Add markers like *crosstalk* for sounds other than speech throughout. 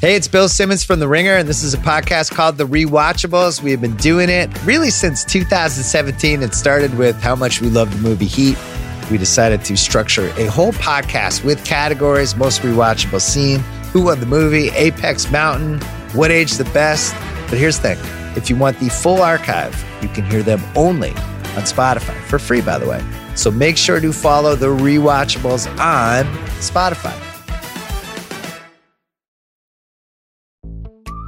Hey, it's Bill Simmons from The Ringer, and this is a podcast called The Rewatchables. We have been doing it really since 2017. It started with how much we love the movie Heat. We decided to structure a whole podcast with categories most rewatchable scene, who won the movie, Apex Mountain, what age the best. But here's the thing if you want the full archive, you can hear them only on Spotify for free, by the way. So make sure to follow The Rewatchables on Spotify.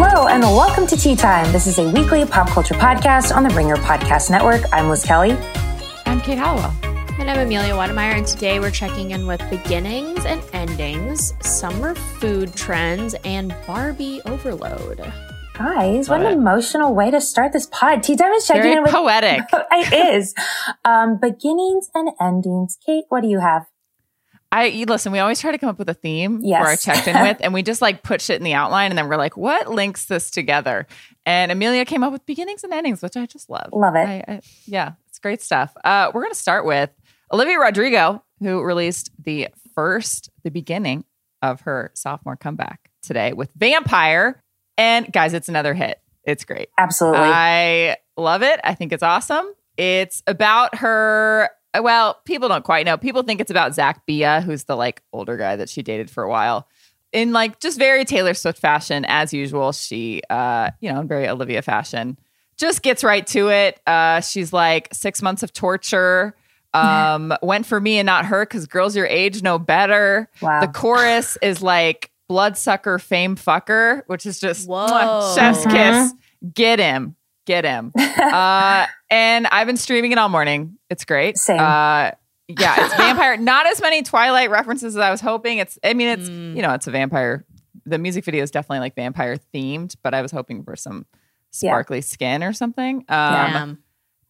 Hello and welcome to Tea Time. This is a weekly pop culture podcast on the Ringer Podcast Network. I'm Liz Kelly. I'm Kate Halliwell. And I'm Amelia Wedemeyer, and today we're checking in with beginnings and endings, summer food trends, and Barbie overload. Guys, what an emotional way to start this pod. Tea Time is checking Very in with poetic. *laughs* it is. Um, beginnings and endings. Kate, what do you have? I listen. We always try to come up with a theme Yes. for our checked in with, *laughs* and we just like put shit in the outline, and then we're like, "What links this together?" And Amelia came up with beginnings and endings, which I just love. Love it. I, I, yeah, it's great stuff. Uh, we're gonna start with Olivia Rodrigo, who released the first, the beginning of her sophomore comeback today with Vampire, and guys, it's another hit. It's great. Absolutely. I love it. I think it's awesome. It's about her. Well, people don't quite know. People think it's about Zack Bia, who's the like older guy that she dated for a while. In like just very Taylor Swift fashion, as usual, she, uh, you know, in very Olivia fashion, just gets right to it. Uh, she's like six months of torture. *laughs* Um, went for me and not her because girls your age know better. Wow. The chorus is like bloodsucker fame fucker, which is just Whoa. mwah, chef's Mhm. kiss. Get him, get him. *laughs* uh, and I've been streaming it all morning. It's great. Same. Uh, yeah, it's *laughs* vampire. Not as many Twilight references as I was hoping. It's. I mean, it's Mm. you know, it's a vampire. The music video is definitely like vampire themed, but I was hoping for some Yeah. sparkly skin or something. Um, Damn.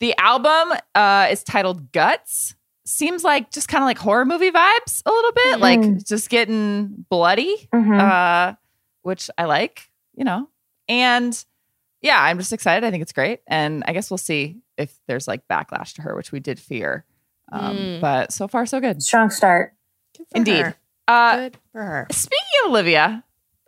the album uh, is titled Guts. Seems like just kind of like horror movie vibes a little bit, Mm. like just getting bloody, Mhm. uh, which I like, you know. And yeah, I'm just excited. I think it's great, and I guess we'll see if there's like backlash to her, which we did fear. Um, Mm. But so far, so good. Strong start. Good Indeed. her. Uh, Good for her. Speaking of Olivia,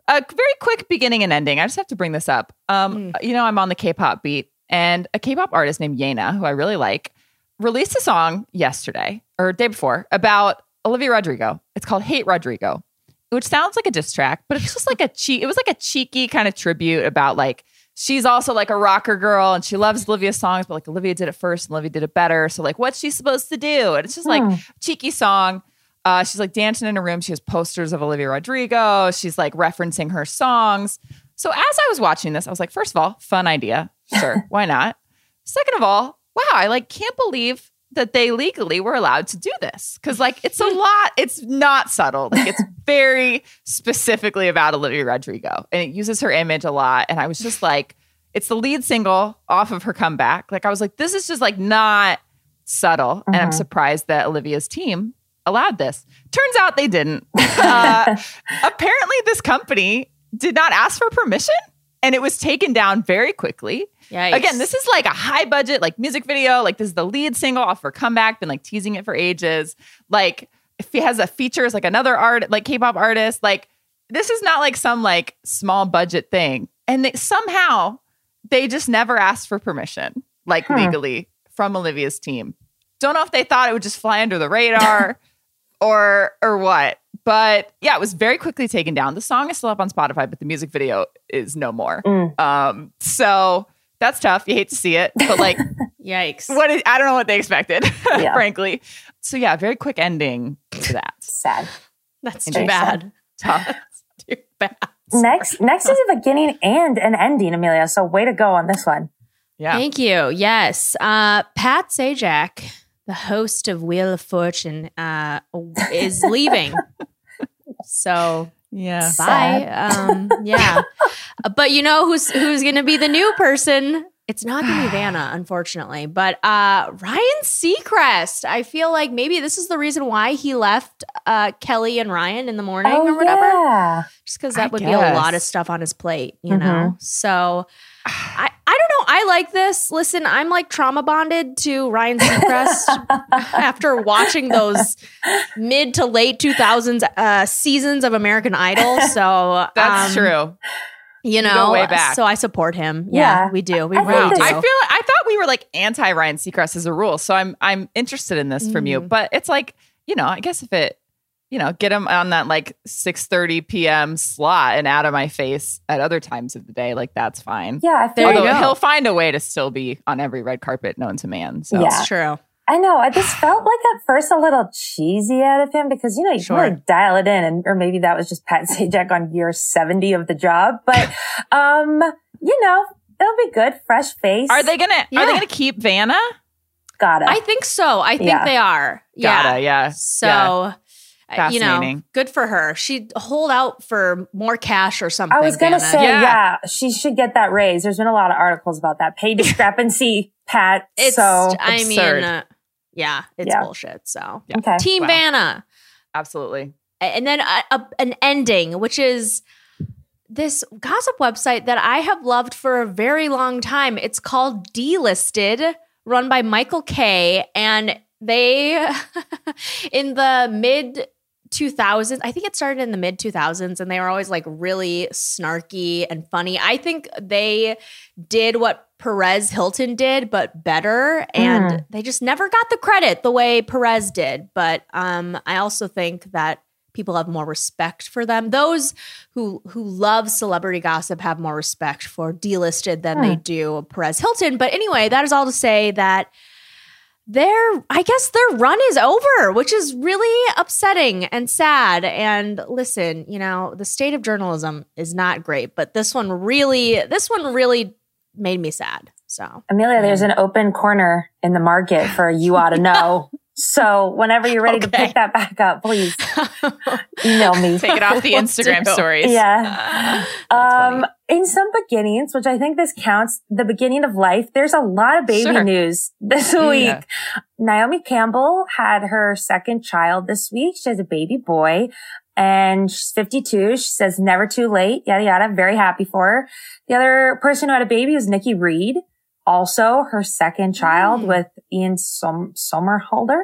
a very quick beginning and ending. I just have to bring this up. Um, You know, I'm on the K-pop beat, and a K-pop artist named Yena, who I really like, released a song yesterday or day before about Olivia Rodrigo. It's called "Hate Rodrigo," which sounds like a diss track, but it's just like a cheek. It was like a cheeky kind of tribute about like she's also like a rocker girl and she loves Olivia's songs, but like Olivia did it first and Olivia did it better. So like, what's she supposed to do? And it's just like Hmm. cheeky song. Uh, she's like dancing in a room. She has posters of Olivia Rodrigo. She's like referencing her songs. So as I was watching this, I was like, first of all, fun idea. Sure, *laughs* why not? Second of all, wow, I like can't believe that they legally were allowed to do this because like it's a *laughs* lot. It's not subtle. Like it's very specifically about Olivia Rodrigo, and it uses her image a lot. And I was just like, it's the lead single off of her comeback. Like I was like, this is just like not subtle, and I'm Mhm. surprised that Olivia's team allowed this. Turns out they didn't. Uh, *laughs* apparently, this company did not ask for permission, and it was taken down very quickly. Yikes. Again, this is like a high budget, like music video. Like this is the lead single off her comeback. Been like teasing it for ages. Like if he has a features like another art, like K-pop artist, like this is not like some like small budget thing. And they, somehow they just never asked for permission, like Hmm. legally from Olivia's team. Don't know if they thought it would just fly under the radar. *laughs* or or what. But yeah, it was very quickly taken down. The song is still up on Spotify, but the music video is no more. Mm. Um, so that's tough. You hate to see it, but like, *laughs* Yikes. what is, I don't know what they expected, *laughs* Yeah. frankly. So yeah, very quick ending to that. *laughs* Sad. That's too Very bad. *laughs* Tough. Too bad. Next, next is a beginning and an ending, Amelia. So way to go on this one. Yeah. Thank you. Yes. Uh, Pat Sajak, the host of Wheel of Fortune, uh, is *laughs* leaving. so Yeah. bye. Um, yeah. Uh, but you know who's who's going to be the new person? It's not going to be *sighs* Vanna, unfortunately, but uh, Ryan Seacrest. I feel like maybe this is the reason why he left uh, Kelly and Ryan in the morning or whatever. Oh, yeah. just because I that would be a lot of stuff on his plate, you Mhm. know. So I I don't know. I like this. Listen, I'm like trauma bonded to Ryan Seacrest *laughs* after watching those mid to late 2000s uh, seasons of American Idol. So That's um, true. You go know, way back. so I support him. Yeah, Yeah. we do. We I really think do. I feel I thought we were like anti Ryan Seacrest as a rule, so I'm I'm interested in this from you. Mm. But it's like you know, I guess if it you know get him on that like 6:30 p.m. slot and out of my face at other times of the day, like that's fine. Yeah, I feel There you Although go. he'll find a way to still be on every red carpet known to man. So Yeah. It's true. I know. I just *sighs* felt like at first a little cheesy out of him because, you know, you Sure. can really dial it in. And, or maybe that was just Pat *laughs* Sajak on year 70 of the job. But, *sighs* um, you know, it'll be good. Fresh face. are they gonna are they gonna keep Vanna? Got it. I think so. I think Yeah. they are. Yeah. Gotta, yeah. So, Yeah. uh, you know, good for her. She'd hold out for more cash or something. I was going to Vanna. say, Yeah. yeah. she should get that raise. There's been a lot of articles about that pay *laughs* discrepancy, Pat. it's. so, I mean, absurd. uh, yeah, it's Yeah. bullshit. So, Yeah. okay. Team Wow. Vanna, Absolutely. And then a, a, an ending, which is this gossip website that I have loved for a very long time. It's called Dlisted, run by Michael K, and they *laughs* in the mid 2000s i think it started in the mid 2000s and they were always like really snarky and funny. I think they did what perez hilton did but better and they just never got the credit the way perez did. But um i also think that people have more respect for them. Those who who love celebrity gossip have more respect for Dlisted than they do perez hilton. But anyway that is all to say that their I guess their run is over, which is really upsetting and sad. And listen, you know, the state of journalism is not great, but this one really this one really made me sad. So Amelia, there's mm. an open corner in the market for you ought to know. *laughs* So whenever you're ready to pick that back up, please *laughs* email me. Take it off the *laughs* Instagram stories. Yeah. Um, in some beginnings, which I think this counts, the beginning of life, there's a lot of baby Sure. news *laughs* this week. Yeah. Naomi Campbell had her second child this week. She has a baby boy and she's 52. She says never too late, yada, yada. Very happy for her. The other person who had a baby was Nikki Reed. Also her second child Mm. with Ian Som- Somerhalder.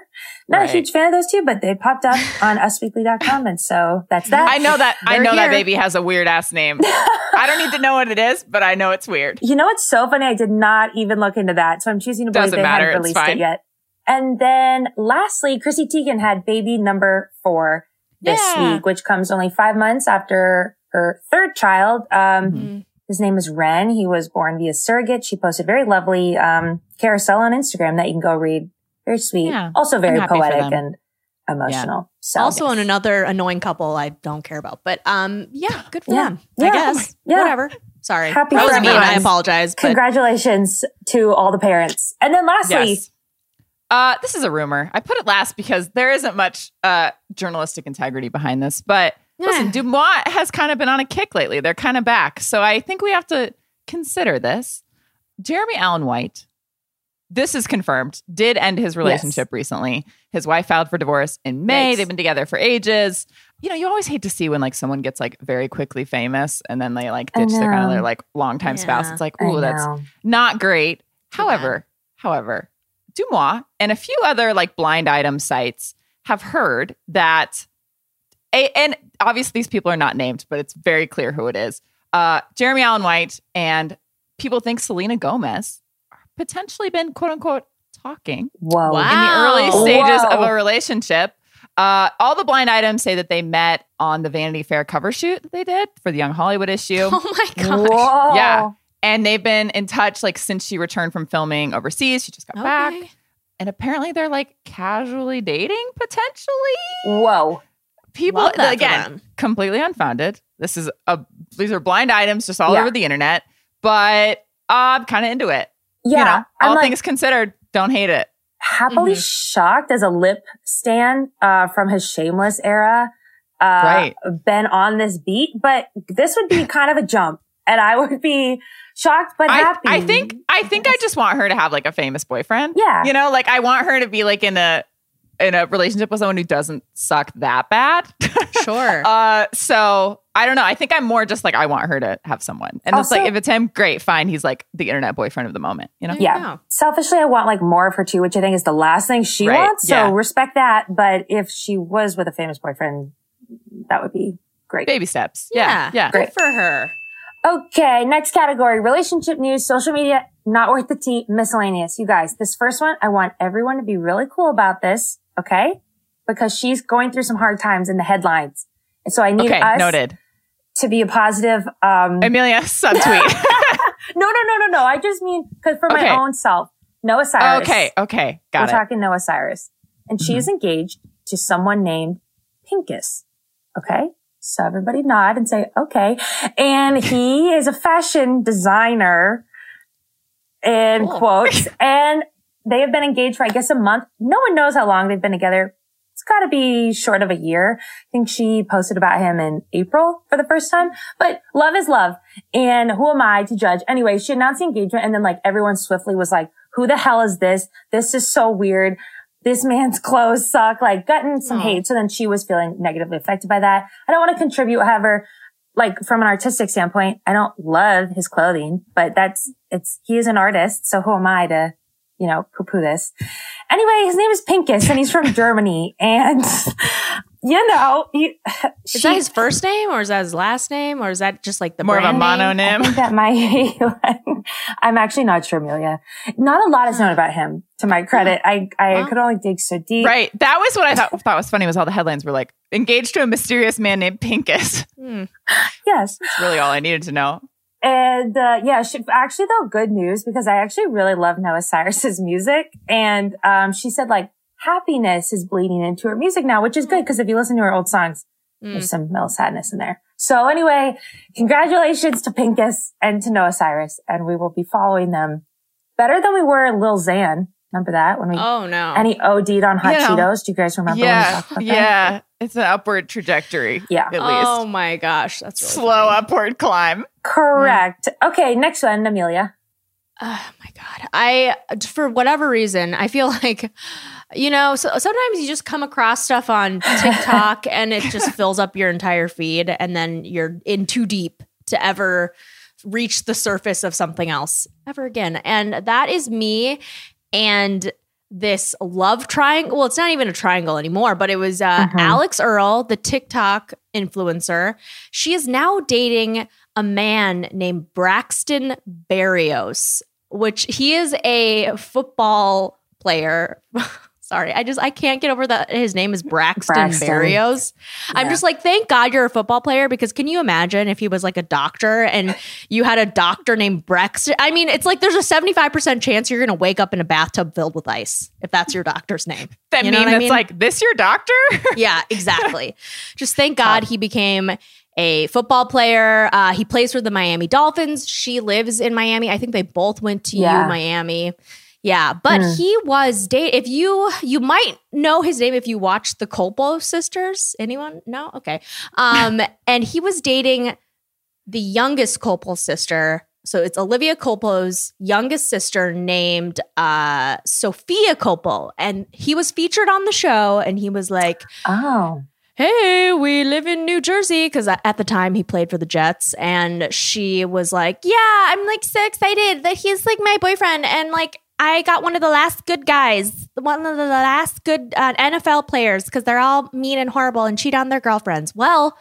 Not Right. a huge fan of those two, but they popped up *laughs* on usweekly.com. And so that's that. I know that I know that baby has a weird ass name. I don't need to know what it is, but I know it's weird. You know what's so funny? I did not even look into that. So I'm choosing to believe Doesn't they matter. haven't released it yet. And then lastly, Chrissy Teigen had baby number four this Yeah. week, which comes only five months after her third child. Um, Mhm. His name is Ren. He was born via surrogate. She posted very lovely, um, carousel on Instagram that you can go read. Very sweet. Yeah. Also very I'm happy for poetic and emotional. So also in another annoying couple I don't care about. But um yeah, good for Yeah. them. Yeah. I guess. Yeah. Whatever. Sorry. Happy that was mean. I everyone. apologize. But congratulations to all the parents. And then lastly, Yes. Uh, this is a rumor. I put it last because there isn't much uh, journalistic integrity behind this. But listen, Yeah. DeuxMoi has kind of been on a kick lately. They're kind of back. So I think we have to consider this. Jeremy Allen White, this is confirmed, did end his relationship recently. His wife filed for divorce in May. They've been together for ages. You know, you always hate to see when like someone gets like very quickly famous and then they like ditch their kind of their like longtime spouse. It's like, I ooh, that's not great. However, however, DeuxMoi and a few other like blind item sites have heard that, and obviously these people are not named, but it's very clear who it is. Uh, Jeremy Allen White and people think Selena Gomez potentially been quote unquote talking Whoa. Wow. in the early stages of a relationship. Uh, all the blind items say that they met on the Vanity Fair cover shoot that they did for the Young Hollywood issue. *laughs* Oh my gosh. Whoa. Yeah. And they've been in touch like since she returned from filming overseas. She just got back. And apparently they're like casually dating potentially. Whoa. People Love that again, completely unfounded. This is a these are blind items just all Yeah. over the internet, but I'm kind of into it. Yeah. you know, I'm all like things considered, don't hate it. happily Mm-hmm. shocked as a lip stand uh, from his shameless era. Uh, Right. Been on this beat, but this would be *laughs* kind of a jump. And I would be shocked but I, happy. I think I think I just want her to have like a famous boyfriend. Yeah. You know, like I want her to be like in a in a relationship with someone who doesn't suck that bad. *laughs* Sure. *laughs* uh so I don't know. I think I'm more just like I want her to have someone. And it's like if it's him, great, fine. He's like the internet boyfriend of the moment, you know? There you Yeah. go. Selfishly, I want like more of her too, which I think is the last thing she Right, wants. So yeah. respect that. But if she was with a famous boyfriend, that would be great. Baby steps. Yeah. Yeah. Good for her. Okay, next category relationship news, social media, not worth the tea, miscellaneous. You guys, this first one, I want everyone to be really cool about this, okay? Because she's going through some hard times in the headlines. And so I need Okay, us noted. to be a positive. Um, Amelia, *laughs* subtweet. *laughs* no, no, no, no, no. I just mean, because for Okay. my own self, Noah Cyrus. okay, okay. Got it. We're it. Mm-hmm. talking Noah Cyrus. And she is engaged to someone named Pinkus. Okay. So everybody nod and say, okay. And he is a fashion designer in Cool. quotes. *laughs* And they have been engaged for, I guess, a month. No one knows how long they've been together. It's got to be short of a year. I think she posted about him in April for the first time, but love is love. And who am I to judge? Anyway, she announced the engagement and then like everyone swiftly was like, who the hell is this? This is so weird. This man's *laughs* clothes suck, like gotten some hate. So then she was feeling negatively affected by that. I don't want to contribute. However, like from an artistic standpoint, I don't love his clothing, but that's, it's, he is an artist. So who am I to, you know, poo poo this? Anyway, his name is Pinkus and he's from *laughs* Germany. And, *laughs* you know, he, Is that his first name or is that his last name or is that just like the More of a brand name? I mononym. think that might, *laughs* I'm actually not sure, Amelia. Not a lot is known about him, to my credit. I, I Well. could only dig so deep. Right. That was what I thought, thought was funny was all the headlines were like, engaged to a mysterious man named Pinkus. Hmm. Yes. That's really all I needed to know. And, uh, yeah, she, actually though, good news because I actually really love Noah Cyrus's music. And, um, she said like happiness is bleeding into her music now, which is good because if you listen to her old songs, Mm. there's some middle sadness in there. So anyway, congratulations to Pinkus and to Noah Cyrus. And we will be following them better than we were Lil Xan. Remember that when we, Oh no. Any he OD'd on hot You know, Cheetos. Do you guys remember when we yeah. talked about that? Yeah. It's an upward trajectory. Yeah. At least. Oh my gosh, that's really Slow funny. upward climb. Correct. Okay. Next one, Amelia. Oh my god. I for whatever reason, I feel *laughs* like you know, so sometimes you just come across stuff on *laughs* TikTok and it just fills up your entire feed and then you're in too deep to ever reach the surface of something else ever again. And that is me and this love triangle. Well, it's not even a triangle anymore, but it was uh, Mhm. Alix Earle, the TikTok influencer. She is now dating a man named Braxton Berrios, which he is a football player. *laughs* Sorry, I just I can't get over that his name is Braxton, Braxton. Berrios. I'm just like, thank God you're a football player because can you imagine if he was like a doctor and you had a doctor named Braxton? I mean, it's like there's a 75% chance you're gonna wake up in a bathtub filled with ice if that's your doctor's name. *laughs* That You know meme what I that's mean? like, this your doctor? *laughs* yeah, exactly. Just thank God he became a football player. Uh, he plays for the Miami Dolphins. She lives in Miami. I think they both went to Yeah. U Miami. Yeah, but Hmm. he was date. If you you might know his name if you watched the Culpo sisters. Anyone? No. Okay. *laughs* Um, and he was dating the youngest Culpo sister. So it's Olivia Culpo's youngest sister named uh, Sophia Culpo, and he was featured on the show. And he was like, Oh. hey, we live in New Jersey. Cause at the time he played for the Jets. And she was like, yeah, I'm like so excited that he's like my boyfriend. And like, I got one of the last good guys, one of the last good uh, NFL players, because they're all mean and horrible and cheat on their girlfriends. Well,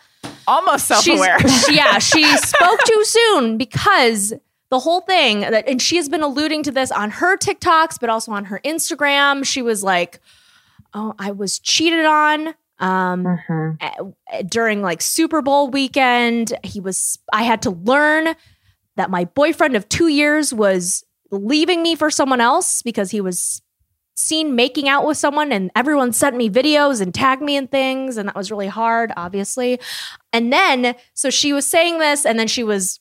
Almost self aware. *laughs* yeah, she *laughs* spoke too soon because the whole thing that, and she has been alluding to this on her TikToks, but also on her Instagram. She was like, "Oh, I was cheated on. Um, Mhm. uh, during like Super Bowl weekend, he was. I had to learn that my boyfriend of two years was leaving me for someone else because he was seen making out with someone, and everyone sent me videos and tagged me in things, and that was really hard, obviously. And then, so she was saying this, and then she was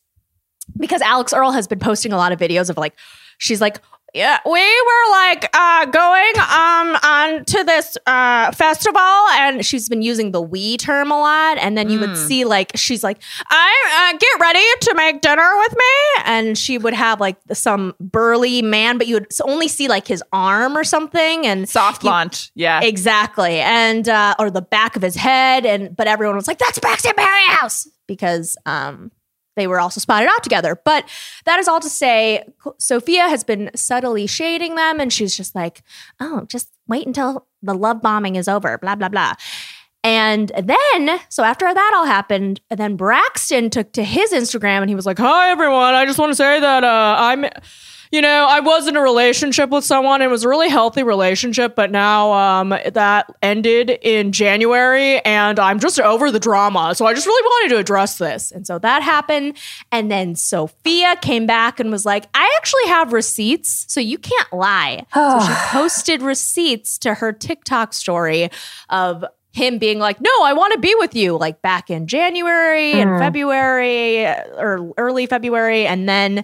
because Alix Earle has been posting a lot of videos of like, she's like, yeah, we were like uh, going um on to this uh festival, and she's been using the "we" term a lot. And then you would see like she's like, "I uh, get ready to make dinner with me," and she would have like some burly man, but you would only see like his arm or something, and Soft he- launch. Yeah. Exactly. And uh or the back of his head and but everyone was like that's Braxton Berrios because um they were also spotted out together. But that is all to say Sophia has been subtly shading them and she's just like, "Oh, just wait until the love bombing is over, blah blah blah." And then, so after that all happened, then Braxton took to his Instagram and he was like, Hi, everyone. I just want to say that uh, I'm, you know, I was in a relationship with someone. It was a really healthy relationship, but now um, that ended in January and I'm just over the drama. So I just really wanted to address this. And so that happened. And then Sophia came back and was like, I actually have receipts, so you can't lie. *sighs* so she posted receipts to her TikTok story of him being like, No, I want to be with you, like back in January and February or early February. And then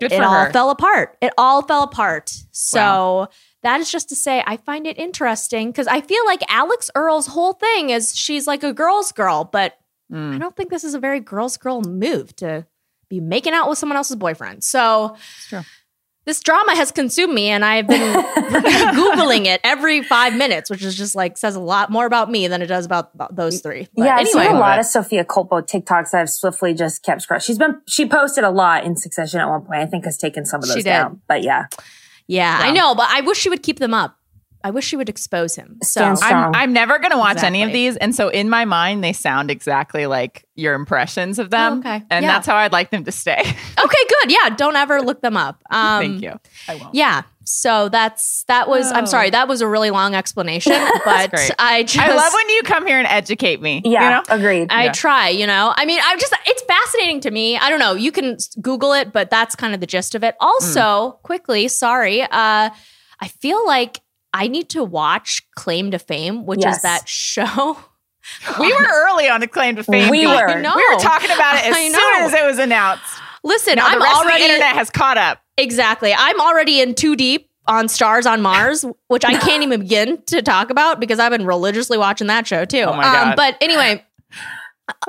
Good it all her. fell apart. It all fell apart. So Wow. that is just to say, I find it interesting because I feel like Alix Earle's whole thing is she's like a girl's girl, but Mm. I don't think this is a very girl's girl move to be making out with someone else's boyfriend. So true. This drama has consumed me, and I've been *laughs* googling it every five minutes, which is just like says a lot more about me than it does about, about those three. But yeah, I've seen a lot of Sophia Culpo TikToks that I've swiftly just kept scrolling. She's been she posted a lot in succession at one point. I think has taken some of those down. But yeah, yeah, I know, but I wish she would keep them up. I wish she would expose him. So I'm, I'm never going to watch any of these. And so in my mind, they sound exactly like your impressions of them. Oh, okay. And Yeah. that's how I'd like them to stay. *laughs* okay, good. Yeah, don't ever look them up. Um, Thank you. I won't. Yeah. So that's that was. I'm Oh. sorry, that was a really long explanation, *laughs* but. I just I love when you come here and educate me. yeah, You know? agreed. I Yeah. try, you know. I mean, I'm just it's fascinating to me. I don't know. You can Google it, but that's kind of the gist of it. Also, quickly, sorry. Uh I feel like I need to watch Claim to Fame, which Yes. is that show. *laughs* We were early on claim to fame. We were. We were talking about it *laughs* as soon as it was announced. Listen, Now I'm already of the internet has caught up. Exactly. I'm already in too deep on Stars on Mars, which I can't *laughs* even begin to talk about because I've been religiously watching that show too. Oh my God. Um, but anyway.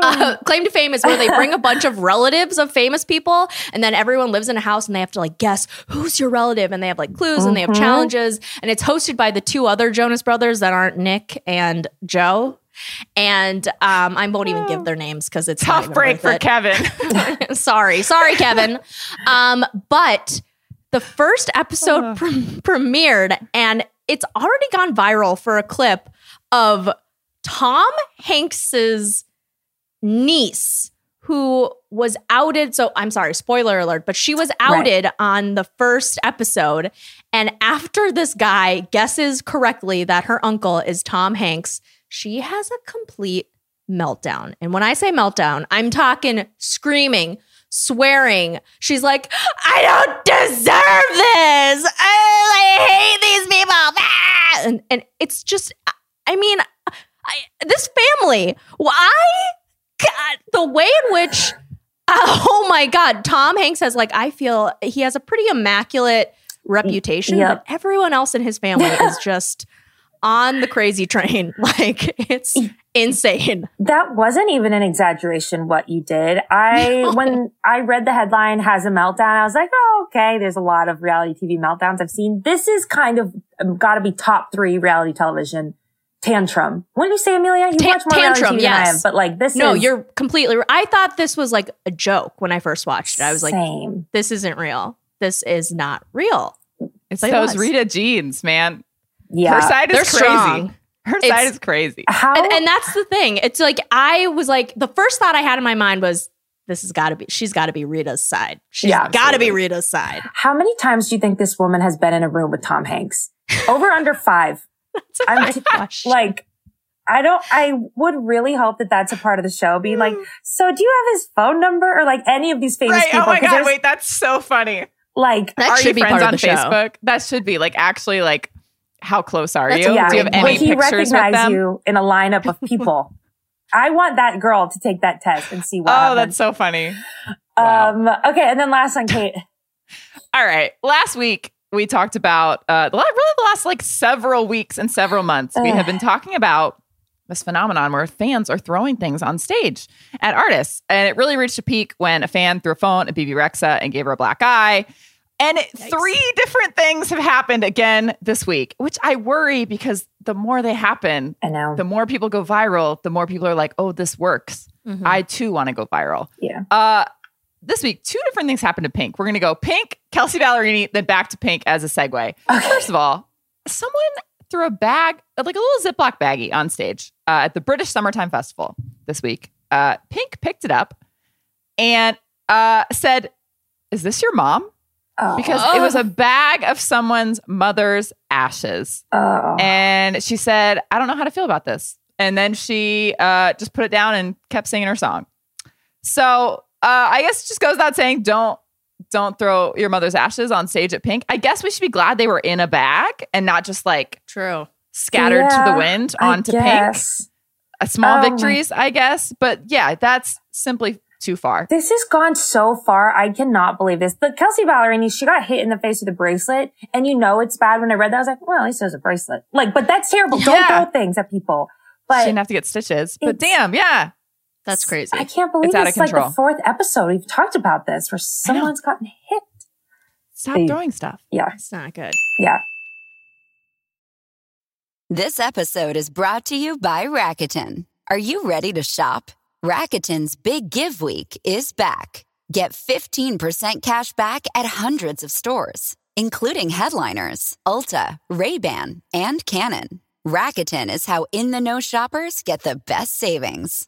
Uh, claim to fame is where they bring a bunch of relatives of famous people and then everyone lives in a house and they have to like guess who's your relative and they have like clues and they have challenges and it's hosted by the two other jonas brothers that aren't nick and joe and um, i won't even give their names because it's Tough break for it. Kevin. *laughs* *laughs* sorry, sorry, Kevin. Um, but the first episode pre- premiered, and it's already gone viral for a clip of Tom Hanks's niece who was outed. So I'm sorry, spoiler alert, but she was outed on the first episode. And after this guy guesses correctly that her uncle is Tom Hanks, she has a complete meltdown. And when I say meltdown, I'm talking screaming, swearing. She's like, I don't deserve this. I hate these people. Ah! And, and it's just, I mean, I, this family, why? God, the way in which, uh, *laughs* oh my God, Tom Hanks has like, I feel he has a pretty immaculate reputation, Yep. but everyone else in his family *laughs* is just on the crazy train. *laughs* Like, it's insane. That wasn't even an exaggeration what you did. I, when I read the headline has a meltdown, I was like, oh, okay. There's a lot of reality TV meltdowns I've seen. This is kind of um, got to be top three reality television tantrum. What did you say, Amelia? You Ta- watch more tantrum, reality TV than I yes. have, but like this No, is you're completely. I thought this was like a joke when I first watched it. I was like, same. this isn't real. This is not real. It's But it those was. Rita genes, man. Yeah. Her side is They're crazy. strong. Her It's- side is crazy. How, And, and that's the thing. It's like I was like the first thought I had in my mind was this has got to be. She's got to be Rita's side. She's Yeah, got to be. Rita's side. how many times do you think this woman has been in a room with Tom Hanks? Over under five. *laughs* I'm Good question. *laughs* like, I don't, I would really hope that that's a part of the show being like, so do you have his phone number or like any of these famous Right. people? Oh my god, wait, that's so funny. Like, That are should you be friends part of on the show. Facebook? That should be like actually like how close are That's you? yeah, Do you have any would he pictures with them? you in a lineup of *laughs* people? I want that girl to take that test and see what Oh, happens. that's so funny. wow. Um, okay. And then last one, Kate. All right. Last week we talked about uh the la- really the last like several weeks and several months we have been talking about this phenomenon where fans are throwing things on stage at artists. And it really reached a peak when a fan threw a phone at Bebe Rexha and gave her a black eye. And three different things have happened again this week, which I worry because the more they happen, I know. the more people go viral, the more people are like, oh, this works. Mhm. I too want to go viral. yeah. Uh, this week, two different things happened to Pink. We're going to go Pink, Kelsea Ballerini, then back to Pink as a segue. First of all, someone threw a bag, like a little Ziploc baggie on stage uh, at the British Summertime Festival this week. Uh, Pink picked it up and uh, said, Is this your mom? Oh. Because it was a bag of someone's mother's ashes. oh. And she said, I don't know how to feel about this. And then she uh, just put it down and kept singing her song. So uh, I guess it just goes without saying, don't don't throw your mother's ashes on stage at Pink. I guess we should be glad they were in a bag and not just like True. scattered to the wind I onto Pink. guess. Uh, small my- victories, I guess. But yeah, that's simply too far. This has gone so far. I cannot believe this. But Kelsea Ballerini, she got hit in the face with a bracelet, and you know it's bad. When I read that, I was like, "Well, at least it was a bracelet." Like, but that's terrible. Don't throw things at people. But she didn't have to get stitches. But damn, yeah. That's crazy. I can't believe It's out of it's like the fourth episode we've talked about this, where someone's gotten hit. Stop Hey. throwing stuff. Yeah, It's not good. yeah. This episode is brought to you by Rakuten. Are you ready to shop? Rakuten's Big Give Week is back. Get 15% cash back at hundreds of stores, including headliners, Ulta, Ray-Ban, and Canon. Rakuten is how in-the-know shoppers get the best savings.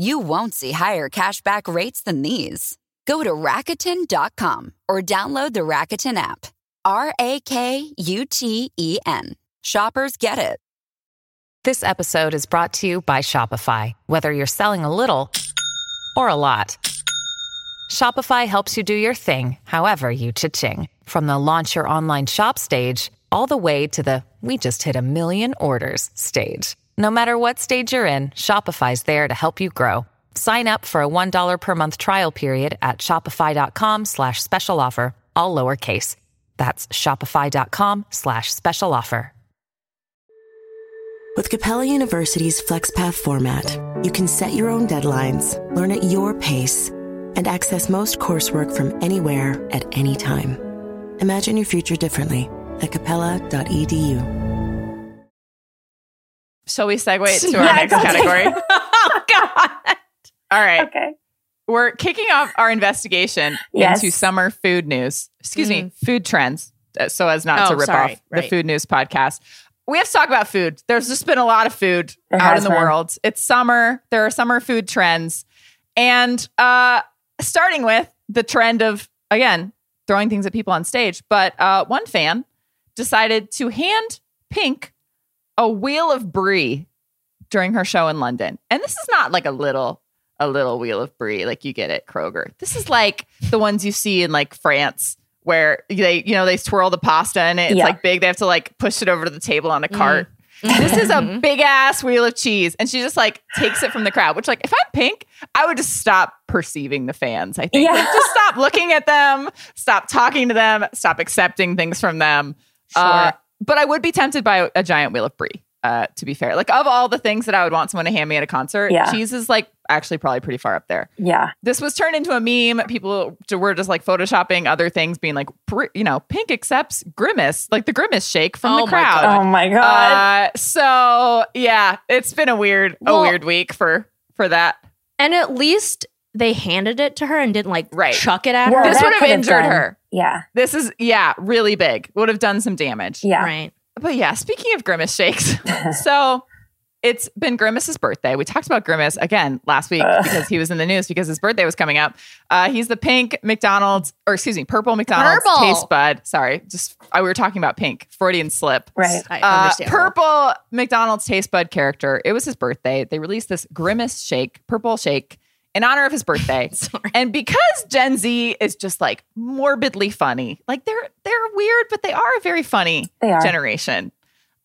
You won't see higher cashback rates than these. Go to Rakuten.com or download the Rakuten app. R A K U T E N. Shoppers get it. This episode is brought to you by Shopify. Whether you're selling a little or a lot, Shopify helps you do your thing, however you cha-ching. From the launch your online shop stage, all the way to the we just hit a million orders stage. No matter what stage you're in, Shopify's there to help you grow. Sign up for a $1 per month trial period at shopify.com slash special offer, all lowercase. That's shopify.com slash special offer. With Capella University's FlexPath format, you can set your own deadlines, learn at your pace, and access most coursework from anywhere at any time. Imagine your future differently at capella.edu. Shall we segue to *laughs* our Yeah, next category? *laughs* oh, God. All right. Okay. We're kicking off our investigation Yes. into summer food news. Excuse me, food trends, uh, so as not to Oh, rip sorry. off the Right. food news podcast. We have to talk about food. There's just been a lot of food There out in the been. world. It's summer. There are summer food trends. And uh, starting with the trend of, again, throwing things at people on stage. But uh, one fan decided to hand Pink a wheel of brie during her show in London. And this is not like a little a little wheel of brie like you get at Kroger. This is like the ones you see in like France where they you know they swirl the pasta and it's Yeah. like big. They have to like push it over to the table on a cart. *laughs* This is a big ass wheel of cheese. And she just like takes it from the crowd, which like if I'm pink, I would just stop perceiving the fans. I think Yeah. Like, just stop looking at them, stop talking to them, stop accepting things from them. Uh, but I would be tempted by a, a giant wheel of brie. Uh, to be fair, like of all the things that I would want someone to hand me at a concert, Yeah. cheese is like actually probably pretty far up there. Yeah. This was turned into a meme. People were just like photoshopping other things, being like, you know, Pink accepts Grimace, like the Grimace shake from Oh the crowd. God. Oh my God. Uh, so yeah, it's been a weird, Well- a weird week for for that. And at least they handed it to her and didn't like Right. chuck it at Well, her. This would have injured done- her. Yeah. This is yeah, really big. Would have done some damage. Yeah. Right. But yeah, speaking of Grimace shakes, *laughs* so it's been Grimace's birthday. We talked about Grimace again last week Ugh. because he was in the news because his birthday was coming up. Uh, he's the pink McDonald's, or excuse me, purple McDonald's Purple. taste bud. Sorry, just I, we were talking about pink, Freudian slip. Right. I Uh, understand. purple McDonald's taste bud character. It was his birthday. They released this Grimace shake, purple shake, in honor of his birthday. *laughs* And because Gen Z is just like morbidly funny, like they're they're weird, but they are a very funny generation.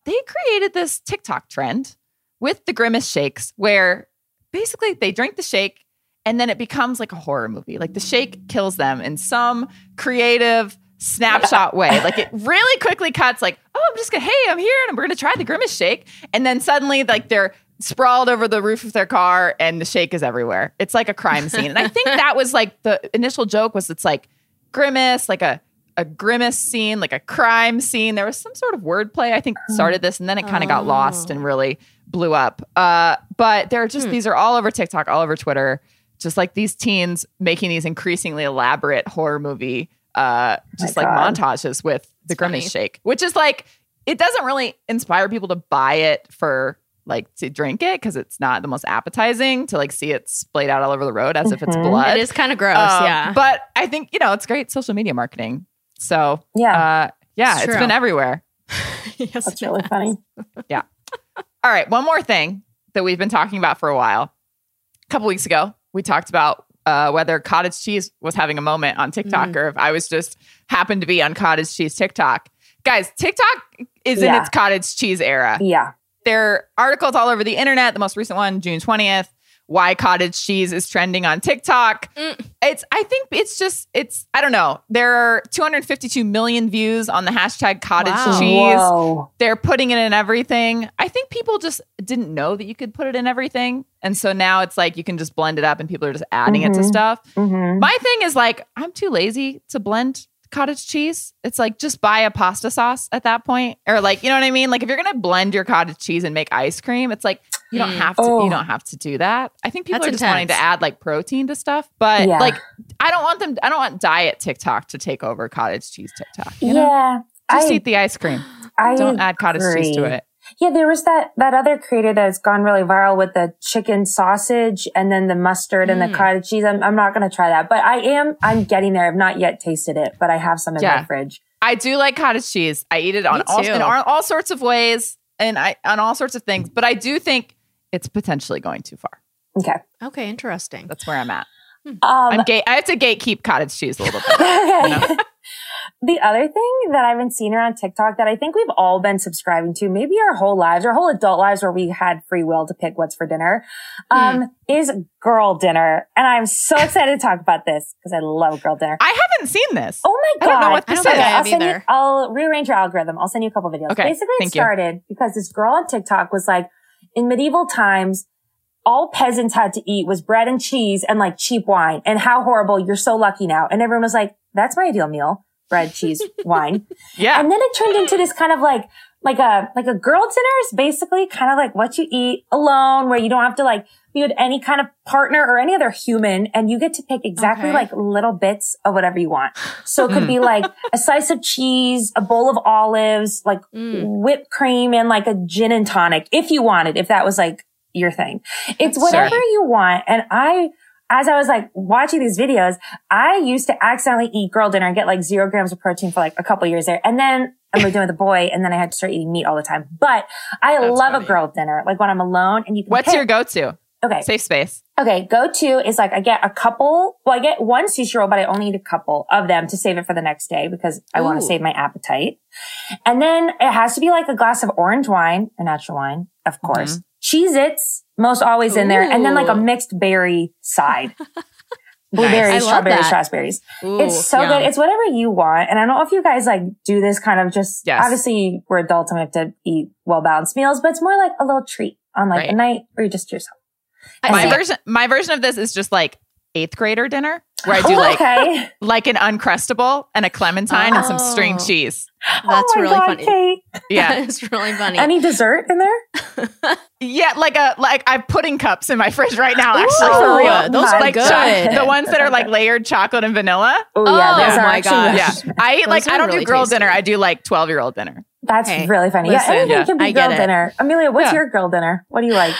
They created this TikTok trend with the Grimace shakes, where basically they drink the shake and then it becomes like a horror movie. Like the shake kills them in some creative snapshot way. *laughs* Like it really quickly cuts like, oh, I'm just gonna, hey, I'm here and we're gonna try the Grimace shake. And then suddenly like they're sprawled over the roof of their car and the shake is everywhere. It's like a crime scene. And I think that was like the initial joke was it's like grimace, like a a grimace scene, like a crime scene. There was some sort of wordplay, I think, started this, and then it kind of got lost and really blew up. Uh, but there are just these are all over TikTok, all over Twitter, just like these teens making these increasingly elaborate horror movie, uh, just My like God. montages with the grimace funny. shake, which is like it doesn't really inspire people to buy it for like to drink it because it's not the most appetizing to like see it splayed out all over the road as if it's Mhm. blood. It is kind of gross. Um, yeah. But I think, you know, it's great social media marketing. So, Yeah. uh, yeah, It's it's true. been everywhere. *laughs* yes, That's really has. funny. *laughs* Yeah. All right, one more thing that we've been talking about for a while. A couple weeks ago, we talked about uh, whether cottage cheese was having a moment on TikTok Mm. or if I was just happened to be on cottage cheese TikTok. Guys, TikTok is in its cottage cheese era. Yeah. There are articles all over the internet. The most recent one, June 20th, why cottage cheese is trending on TikTok. Mm. It's, I think it's just, it's, I don't know. There are 252 million views on the hashtag cottage Wow. cheese. Whoa. They're putting it in everything. I think people just didn't know that you could put it in everything. And so now it's like you can just blend it up and people are just adding it to Mhm. stuff. hmm My thing is like, I'm too lazy to blend cottage cheese. It's like just buy a pasta sauce at that point. Or like, you know what I mean? Like if you're gonna blend your cottage cheese and make ice cream, it's like you don't Mm. have to Oh. you don't have to do that. I think people That's are just wanting to add like protein to stuff. But Yeah. like I don't want them I don't want diet TikTok to take over cottage cheese TikTok. You know? Yeah. Just I, eat the ice cream. I Don't add cottage cheese to it. Yeah, there was that that other creator that's gone really viral with the chicken sausage and then the mustard and Mm. the cottage cheese. I'm, I'm not going to try that, but I am. I'm getting there. I've not yet tasted it, but I have some in Yeah. my fridge. I do like cottage cheese. I eat it on all, too. in all, all sorts of ways and I on all sorts of things. But I do think it's potentially going too far. Okay. Okay, interesting. That's where I'm at. Um, I'm gate. I have to gatekeep cottage cheese a little bit. *laughs* okay. The other thing that I've been seeing around TikTok that I think we've all been subscribing to, maybe our whole lives, our whole adult lives where we had free will to pick what's for dinner, um, is girl dinner. And I'm so *laughs* excited to talk about this because I love girl dinner. I haven't seen this. Oh my God. I don't know what this is. I I'll have send you. I'll rearrange your algorithm. I'll send you a couple videos. Okay, Basically, it thank you. started because this girl on TikTok was like, in medieval times, all peasants had to eat was bread and cheese and like cheap wine. And how horrible! You're so lucky now. And everyone was like, "That's my ideal meal: bread, cheese, wine." *laughs* Yeah. And then it turned into this kind of like, like a, like a girl dinner is basically kind of like what you eat alone, where you don't have to like be with any kind of partner or any other human. And you get to pick exactly Okay. like little bits of whatever you want. So it could be like a slice of cheese, a bowl of olives, like Mm. whipped cream and like a gin and tonic if you wanted, if that was like your thing. It's whatever sure. you want. And I, as I was like watching these videos, I used to accidentally eat girl dinner and get like zero grams of protein for like a couple years there. And then I moved in with a boy and then I had to start eating meat all the time. But I That's love funny. a girl dinner, like when I'm alone and you can What's pick. your go-to? okay. Safe space. Okay, go to is like I get a couple. Well, I get one sushi roll, but I only eat a couple of them to save it for the next day because I want to save my appetite. And then it has to be like a glass of orange wine or natural wine, of course. Mm-hmm. Cheez-Its, most always in there, and then like a mixed berry side. *laughs* Blueberries, love strawberries, raspberries. Ooh, It's so yum. good. It's whatever you want. And I don't know if you guys like do this kind of just, Yes. obviously we're adults and we have to eat well balanced meals, but it's more like a little treat on like a night where you just yourself. I My see. version, my version of this is just like eighth grader dinner, where I do Oh, like okay. like an uncrustable and a clementine and some string Oh. cheese. Oh That's oh my really God, funny. Kate. *laughs* Yeah, it's really funny. Any dessert in there? *laughs* yeah, like a like I have pudding cups in my fridge right now. Actually, Ooh, for real, oh, those are like good. cho- the ones that are like *laughs* layered chocolate and vanilla. Oh, yeah. Oh, those are my actually gosh. Yeah. I eat like I don't really do girl tasty. dinner. I do like twelve year old dinner. That's Hey, really funny. listen, yeah, anything yeah, can be I girl dinner. Amelia, what's Yeah. your girl dinner? What do you like?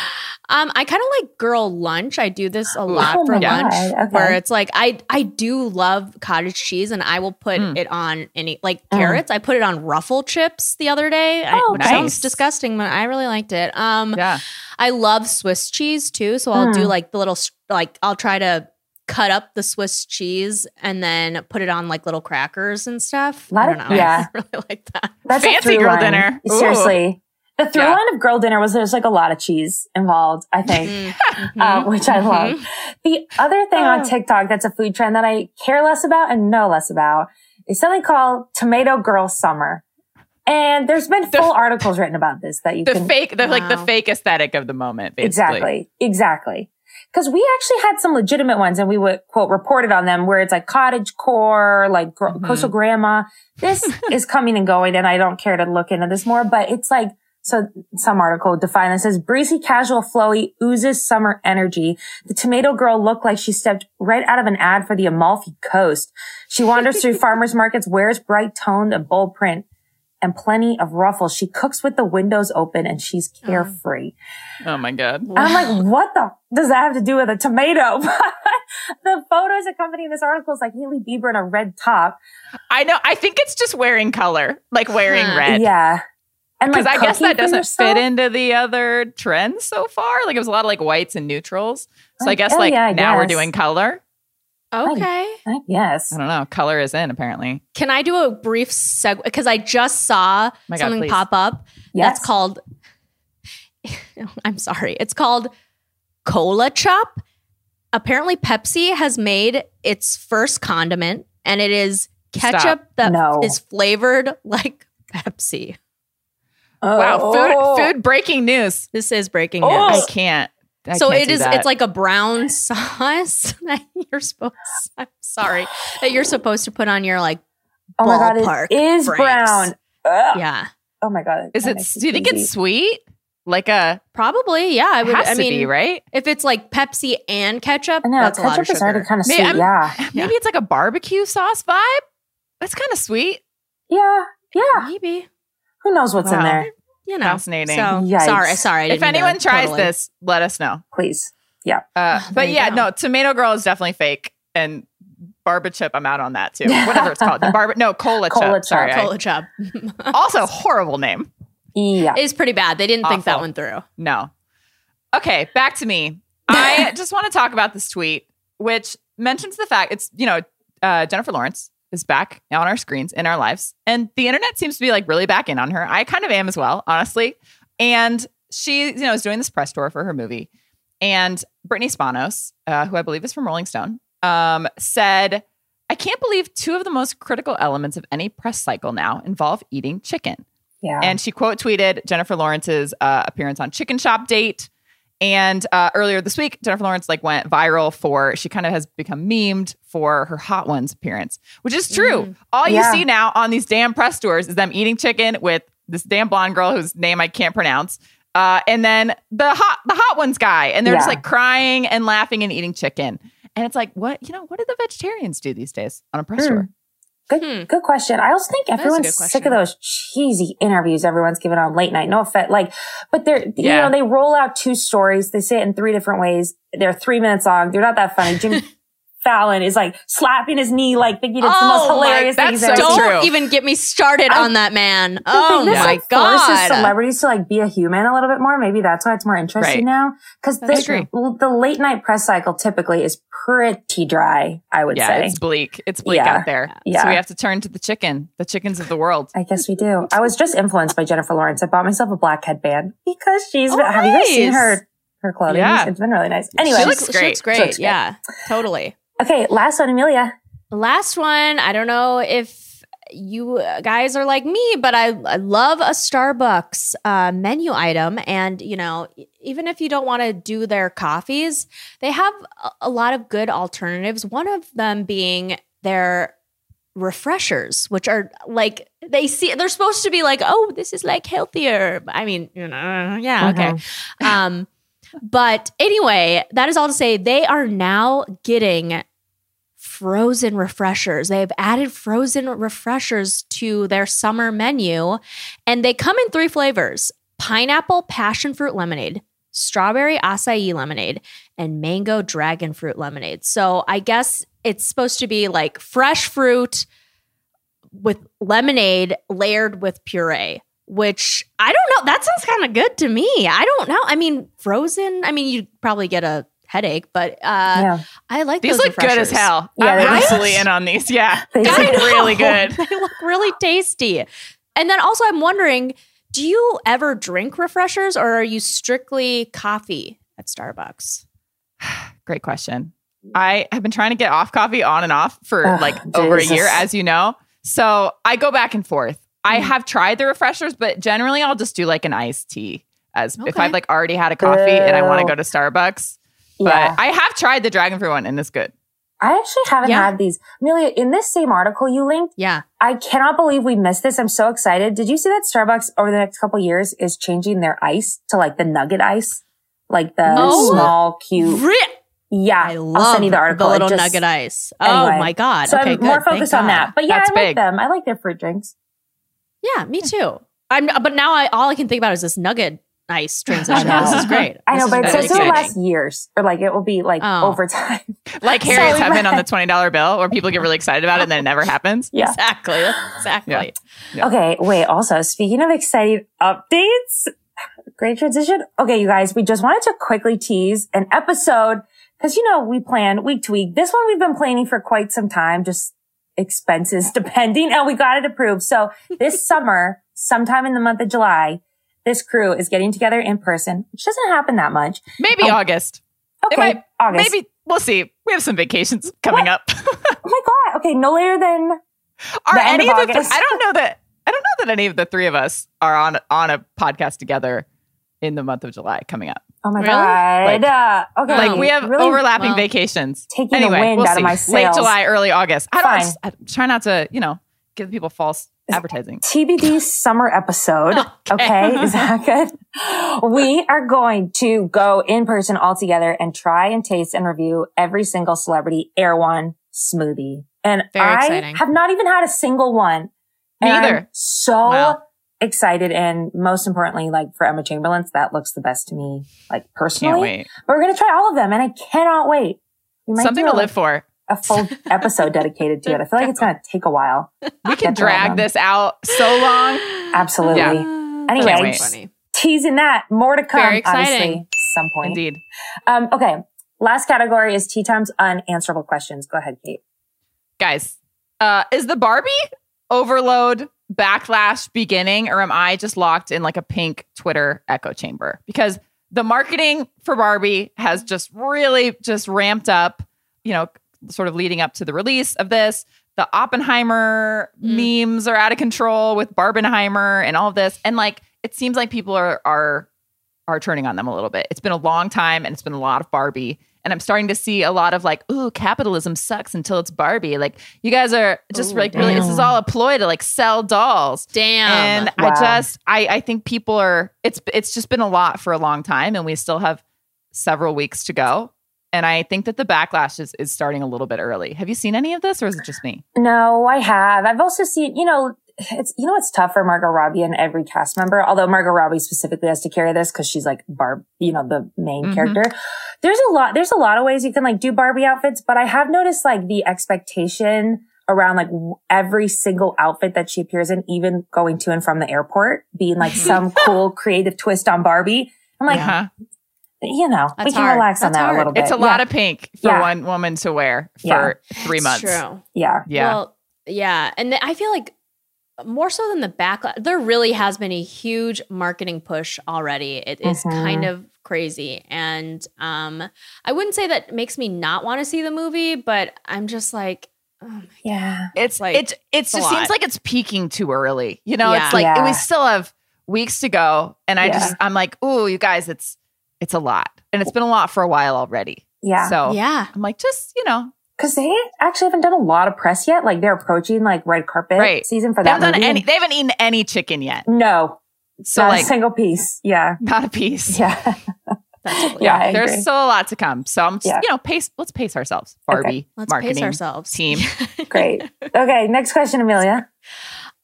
Um, I kind of like girl lunch. I do this a lot Oh for lunch, okay. where it's like I I do love cottage cheese, and I will put Mm. it on any like Mm. carrots. I put it on ruffle chips the other day. I, Oh, which nice. sounds disgusting, but I really liked it. Um, Yeah, I love Swiss cheese too, so I'll do Mm. like the little like I'll try to cut up the Swiss cheese and then put it on like little crackers and stuff. Lot I don't know. *laughs* yeah. I really like that. That's Fancy through girl line. dinner. Ooh. Seriously. The through Yeah. line of girl dinner was there's like a lot of cheese involved, I think. Mhm. *laughs* uh, which I love. The other thing on Oh. TikTok that's a food trend that I care less about and know less about is something called Tomato Girl Summer. And there's been The- full articles written about this that you the can fake, the like the fake aesthetic of the moment. Basically. exactly, exactly. Because we actually had some legitimate ones, and we would quote reported on them where it's like cottage core, like gr- Mhm. coastal grandma. This *laughs* is coming and going, and I don't care to look into this more. But it's like so. Some article defined this as breezy, casual, flowy, oozes summer energy. The tomato girl looked like she stepped right out of an ad for the Amalfi Coast. She wanders through *laughs* farmers markets, wears bright toned and bold print. And plenty of ruffles. She cooks with the windows open and she's oh. carefree. Oh my god. I'm like, what the does that have to do with a tomato? *laughs* the photos accompanying this article is like Hailey Bieber in a red top. I know. I think it's just wearing color, like wearing Huh. red. Yeah. And Because like I guess that doesn't yourself? fit into the other trends so far. Like it was a lot of like whites and neutrals. So I guess Oh, like yeah, I now we're doing color. Okay. I guess. I don't know. Color is in apparently. Can I do a brief segue? Because I just saw oh God, something please. pop up Yes. that's called, *laughs* I'm sorry, it's called Colachup. Apparently, Pepsi has made its first condiment, and it is ketchup Stop. that is No. flavored like Pepsi. Uh, wow. Oh. Food food breaking news. This is breaking Oh. I can't. I so can't it that. It's like a brown *laughs* sauce *laughs* that you're supposed. I'm sorry that you're supposed to put on your like. Oh my god, ballpark it is breaks. brown. Ugh. Yeah, Oh my god. Is it? Do you think it's sweet? Like a probably. Yeah, I it would. has I to mean, be right. If it's like Pepsi and ketchup, I know that's a lot of ketchup is already sugar. kind of May- sweet. I'm- yeah. *laughs* Maybe it's like a barbecue sauce vibe. That's kind of sweet. Yeah. Yeah. Maybe Who knows what's in there? you know. Fascinating. So Yikes. sorry, sorry. If didn't anyone tries totally- this, let us know. Please. Yeah. Uh, but yeah, go. no, Tomato Girl is definitely fake, and Barba Chip, I'm out on that too. *laughs* Whatever it's called, the Barba, no, Cola, Cola Chip. Sorry, I- Cola Chop. also horrible name. Yeah. It's pretty bad. They didn't think that Awful. one through. No. Okay, back to me. I *laughs* just want to talk about this tweet, which mentions the fact it's, you know, uh, Jennifer Lawrence is back on our screens in our lives. And the internet seems to be like really back in on her. I kind of am as well, honestly. And she, you know, is doing this press tour for her movie. And Brittany Spanos, uh, who I believe is from Rolling Stone, um, said, I can't believe two of the most critical elements of any press cycle now involve eating chicken. Yeah. And she quote tweeted Jennifer Lawrence's uh, appearance on Chicken Shop Date. And uh, earlier this week, Jennifer Lawrence like went viral for she kind of has become memed for her Hot Ones appearance, which is true. All you Yeah. see now on these damn press tours is them eating chicken with this damn blonde girl whose name I can't pronounce, uh, and then the hot the Hot Ones guy, and they're just like crying and laughing and eating chicken. And it's like, what you know, what do the vegetarians do these days on a press Hmm. tour? Good, Hmm. good question. I also think everyone's sick of those cheesy interviews everyone's giving on late night. No offense, like, but they're you know they roll out two stories. They say it in three different ways. They're three minutes long. They're not that funny. Jim *laughs* Fallon is like slapping his knee, like thinking it's the most Oh my- hilarious thing he's so ever Don't true. even get me started I- on that man. Oh thing, this, my like, forces celebrities to like be a human a little bit more. Maybe that's why it's more interesting Right. now. Because the, the late night press cycle typically is pretty dry. I would Yeah, say. it's bleak. It's bleak Yeah. out there. Yeah. So we have to turn to the chicken, the chickens of the world. I guess we do. I was just influenced by Jennifer Lawrence. I bought myself a black headband because she's. Oh, been, Have you guys seen her her clothing? Yeah. It's been really nice. Anyway, she looks looks, great. She looks great. She looks great. Yeah, totally. Okay. Last one, Amelia. Last one. I don't know if you guys are like me, but I, I love a Starbucks uh, menu item. And, you know, even if you don't want to do their coffees, they have a, a lot of good alternatives. One of them being their refreshers, which are like, they see, they're supposed to be like, oh, this is like healthier. I mean, you know, yeah, okay. Um, but anyway, that is all to say, they are now getting frozen refreshers. They've added frozen refreshers to their summer menu, and they come in three flavors pineapple passion fruit lemonade, strawberry acai lemonade, and mango dragon fruit lemonade. So I guess it's supposed to be like fresh fruit with lemonade layered with puree. Which I don't know. That sounds kind of good to me. I don't know. I mean, frozen. I mean, you'd probably get a headache, but uh, Yeah. I like These those look good as hell. Yeah, I'm they absolutely in on these. Yeah. *laughs* They look really good. *laughs* they look really tasty. And then also, I'm wondering, do you ever drink refreshers, or are you strictly coffee at Starbucks? *sighs* Great question. I have been trying to get off coffee on and off for Ugh, like over a year, as you know. So I go back and forth. I mm-hmm. have tried the refreshers, but generally I'll just do like an iced tea as if I've like already had a coffee and I want to go to Starbucks. But Yeah. I have tried the dragon fruit one and it's good. I actually haven't Yeah. had these. Amelia, in this same article you linked, Yeah. I cannot believe we missed this. I'm so excited. Did you see that Starbucks over the next couple years is changing their ice to like the nugget ice? Like the Oh. small, cute. Yeah. I I'll love send you the article. the little just- nugget ice. Oh anyway. Oh my god! So okay, I'm good. more Thank focused on God. that. But yeah, That's I like big. them. I like their fruit drinks. Yeah, me too. I'm, but now I all I can think about is this nugget ice transition. This is great. I know, This but it is says really it'll last years or like it will be like Oh. over time. *laughs* Like So Harriet's we have on the $20 bill where people get really excited about it and then it never happens. Yeah. Exactly. Exactly. Yeah. Okay, wait. Also, speaking of exciting updates, great transition. Okay, you guys, we just wanted to quickly tease an episode because you know we plan week to week. This one we've been planning for quite some time, just expenses *laughs* depending, and we got it approved. So this *laughs* summer, sometime in the month of July, this crew is getting together in person, which doesn't happen that much. Maybe Oh, August. Okay, might- August. Maybe we'll see. We have some vacations coming up. *laughs* Oh my god. Okay, no later than Are The any of of the th- I don't know that I don't know that any of the three of us are on on a podcast together in the month of July coming up. oh my Really? god. Like- uh, okay, Like we have really overlapping well, vacations. taking the anyway, wind we'll out of see. my Late. July, early August. I don't Fine. I try not to, you know, give people false advertising. TBD *laughs* summer episode. *laughs* Okay. Is that good? We are going to go in person all together and try and taste and review every single celebrity Erewhon smoothie. And Very I exciting. have not even had a single one. And I'm Neither. so Wow. Excited. And most importantly, like for Emma Chamberlain's, that looks the best to me, like personally. Can't wait. But we're going to try all of them and I cannot wait. We might Something do to a, live for. A full *laughs* episode dedicated to it. I feel like it's going to take a while. We can Get to all of drag this out so long. *gasps* Absolutely. Yeah. Anyway, Can't wait. just Funny. teasing that. More to come, Very exciting. obviously, some point. Indeed. Um, okay. Last category is tea time's unanswerable questions. Go ahead, Kate. Guys, uh, is the Barbie overload backlash beginning, or am I just locked in like a pink Twitter echo chamber? Because the marketing for Barbie has just really just ramped up, you know, sort of leading up to the release of this. The Oppenheimer mm. memes are out of control with Barbenheimer and all of this. And like it seems like people are are are turning on them a little bit. It's been a long time and it's been a lot of Barbie. And I'm starting to see a lot of like, ooh, capitalism sucks until it's Barbie. Like you guys are just Ooh, like really this is all a ploy to like sell dolls. Damn. And Wow. I just I I think people are it's it's just been a lot for a long time and we still have several weeks to go. And I think that the backlash is is starting a little bit early. Have you seen any of this or is it just me? No, I have. I've also seen, you know, it's, you know, it's tough for Margot Robbie and every cast member, although Margot Robbie specifically has to carry this because she's like Barb, you know, the main Mhm. character. There's a lot, there's a lot of ways you can like do Barbie outfits, but I have noticed like the expectation around like every single outfit that she appears in, even going to and from the airport, being like *laughs* some cool creative twist on Barbie. I'm like, Uh-huh. you know, we can hard. relax on that hard. a little bit. It's a Yeah. lot of pink for Yeah. one woman to wear for Yeah. three months. True. yeah. Yeah. Well, yeah. And th- I feel like more so than the backlash, there really has been a huge marketing push already. It is Mhm. kind of crazy. And um, I wouldn't say that makes me not want to see the movie, but I'm just like, Yeah. It's Like, like it it it's a just seems like it's peaking too early. You know, Yeah. it's like Yeah. we still have weeks to go, and I Yeah. just I'm like, ooh, you guys, it's it's a lot, and it's been a lot for a while already. Yeah. So Yeah. I'm like, just you know, Because they actually haven't done a lot of press yet. Like they're approaching like red carpet Right. season for they that haven't done any. They haven't eaten any chicken yet, no, so not like a single piece. Yeah. not a piece. Yeah. *laughs* That's *laughs* yeah. I There's agree. still a lot to come. So I'm just Yeah. you know pace. Let's pace ourselves, Okay. Barbie Let's marketing pace ourselves. team. *laughs* Great. Okay. Next question, Amelia.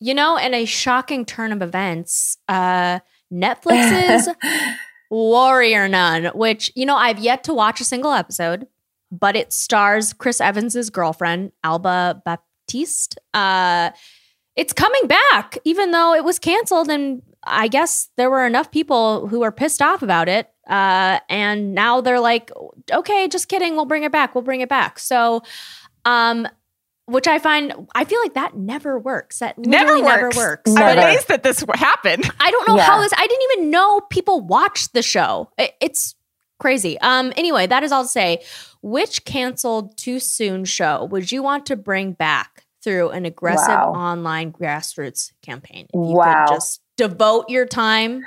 You know, in a shocking turn of events, uh, Netflix's Warrior Nun, which, you know, I've yet to watch a single episode, but it stars Chris Evans's girlfriend, Alba Baptista. Uh, it's coming back, even though it was canceled. And I guess there were enough people who were pissed off about it. Uh, and now they're like, okay, just kidding. We'll bring it back. We'll bring it back. So, um, which I find, I feel like that never works. That Never literally never works. works. I'm amazed that this happened. I don't know Yeah. how this. I didn't even know people watched the show. It- it's crazy. Um. Anyway, that is all to say. Which canceled too soon show would you want to bring back through an aggressive Wow. online grassroots campaign? If you Wow. could just devote your time,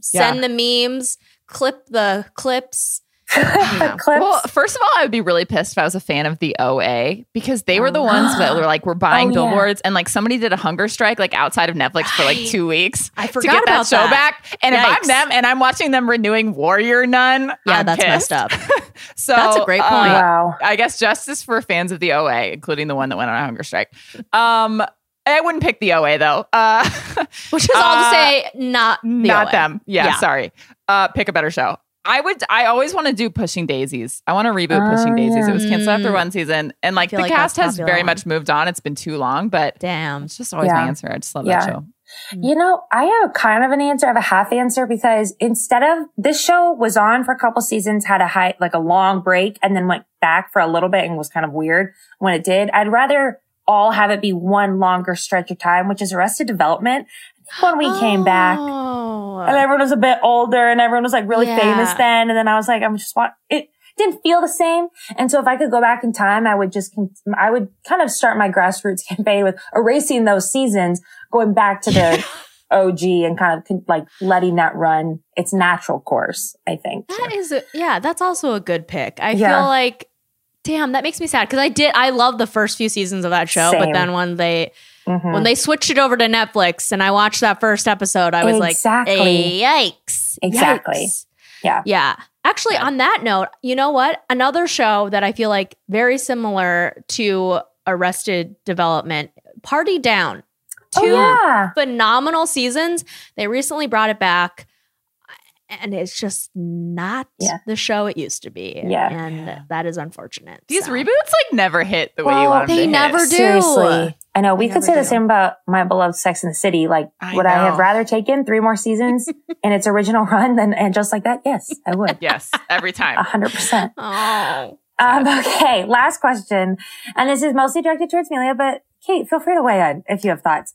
send the memes, clip the clips. *laughs* Well, first of all, I would be really pissed if I was a fan of the OA because they were the *gasps* ones that were like, we're buying Oh, yeah. billboards and like somebody did a hunger strike like outside of Netflix for like two weeks I to forgot get that about show that. back. And if I'm them and I'm watching them renewing Warrior Nun, Yeah, I'm that's pissed. messed up. *laughs* So That's a great uh, point. wow. I guess justice for fans of the OA, including the one that went on a hunger strike. Um, I wouldn't pick the OA though. Uh, Which is all to *laughs* Uh, say, not not OA. them. Yeah, Yeah. sorry. Uh, pick a better show. I would. I always want to do Pushing Daisies. I want to reboot Oh, Pushing Daisies. yeah. It was canceled after Mm. one season, and like the like cast has very much moved on. It's been too long, but Damn. it's just always Yeah. my answer. I just love Yeah. that show. You know, I have kind of an answer. I have a half answer because instead of this show was on for a couple seasons, had a high, like a long break and then went back for a little bit and was kind of weird when it did. I'd rather all have it be one longer stretch of time, which is Arrested Development. When we came back Oh. and everyone was a bit older and everyone was like really Yeah. famous then. And then I was like, I'm just want it didn't feel the same. And so if I could go back in time, I would just, con- I would kind of start my grassroots *laughs* campaign with erasing those seasons, going back to the *laughs* OG and kind of like letting that run its natural course, I think. That is, a, yeah, that's also a good pick. I Yeah. feel like, damn, that makes me sad because I did, I love the first few seasons of that show, Same. but then when they, Mhm. when they switched it over to Netflix and I watched that first episode, I was Exactly. like, yikes. Exactly. Yikes. Yeah. Yeah. Actually, on that note, you know what? Another show that I feel like very similar to Arrested Development, Party Down. Oh, Two yeah. phenomenal seasons. They recently brought it back, and it's just not Yeah. the show it used to be. Yeah. and that is unfortunate. These So. reboots like never hit the way you Well, want them they never hit. do. Seriously. I know we They could say never the same about my beloved Sex in the City. Like, I would I have rather taken three more seasons *laughs* in its original run than, and just like that? Yes, I would. Yes, every A time. hundred percent. *laughs* Oh, Um, okay, last question. And this is mostly directed towards Amelia, but Kate, feel free to weigh in if you have thoughts.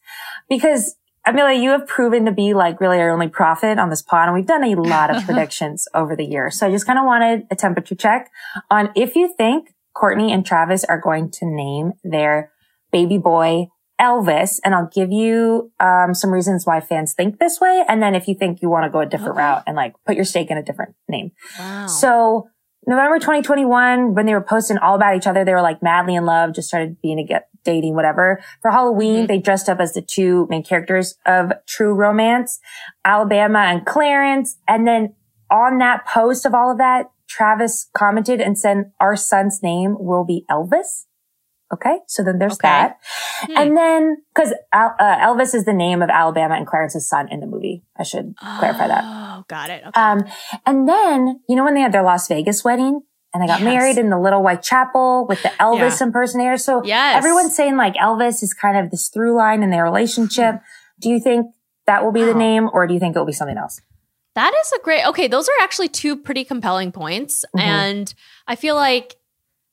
Because Amelia, you have proven to be like really our only prophet on this pod, and we've done a lot of *laughs* predictions over the years. So I just kind of wanted a temperature check on if you think Kourtney and Travis are going to name their baby boy Elvis, and I'll give you um, some reasons why fans think this way, and then if you think you want to go a different Okay. route and like put your stake in a different name. wow. So November 2021, when they were posting all about each other, they were like madly in love, just started being together, dating, whatever. For Halloween, Mm-hmm. they dressed up as the two main characters of True Romance, Alabama and Clarence. And then on that post of all of that, Travis commented and said, our son's name will be Elvis. Okay. So then there's Okay. that. Hmm. And then, cause Al- uh, Elvis is the name of Alabama and Clarence's son in the movie. I should clarify that. Oh, got it. Okay. Um, and then, you know, when they had their Las Vegas wedding and they got Yes. married in the little white chapel with the Elvis Yeah. impersonator. So Yes. everyone's saying like Elvis is kind of this through line in their relationship. Do you think that will be the name or do you think it will be something else? That is a great. Okay, those are actually two pretty compelling points, Mhm. and I feel like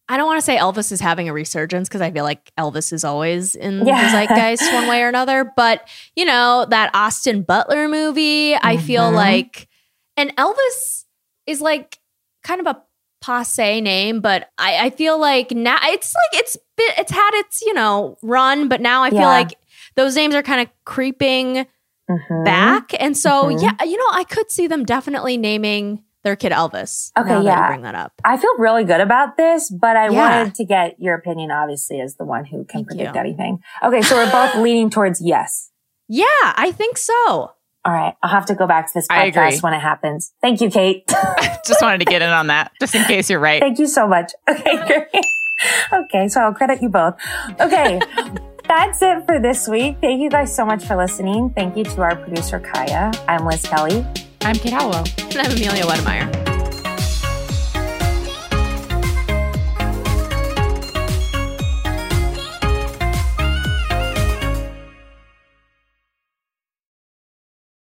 I don't want to say Elvis is having a resurgence because I feel like Elvis is always in Yeah. the zeitgeist one way or another. But you know that Austin Butler movie, I feel Mhm. like, and Elvis is like kind of a passe name, but I, I feel like now it's like it's bit, it's had its you know run, but now I feel Yeah. like those names are kind of creeping Mhm. back, and so Mhm. yeah, you know, I could see them definitely naming their kid Elvis. Okay, now that yeah. you bring that up. I feel really good about this, but I Yeah. wanted to get your opinion, obviously, as the one who can Thank predict you. anything. Okay, so we're both *laughs* leaning towards yes. Yeah, I think so. All right, I'll have to go back to this podcast when it happens. Thank you, Kate. *laughs* Just wanted to get in on that, just in case you're right. Thank you so much. *laughs* Okay, great. Okay, so I'll credit you both. Okay, that's it for this week. Thank you guys so much for listening. Thank you to our producer, Kaya. I'm Liz Kelly. I'm Kate Halliwell. And I'm Amelia Wedemeyer.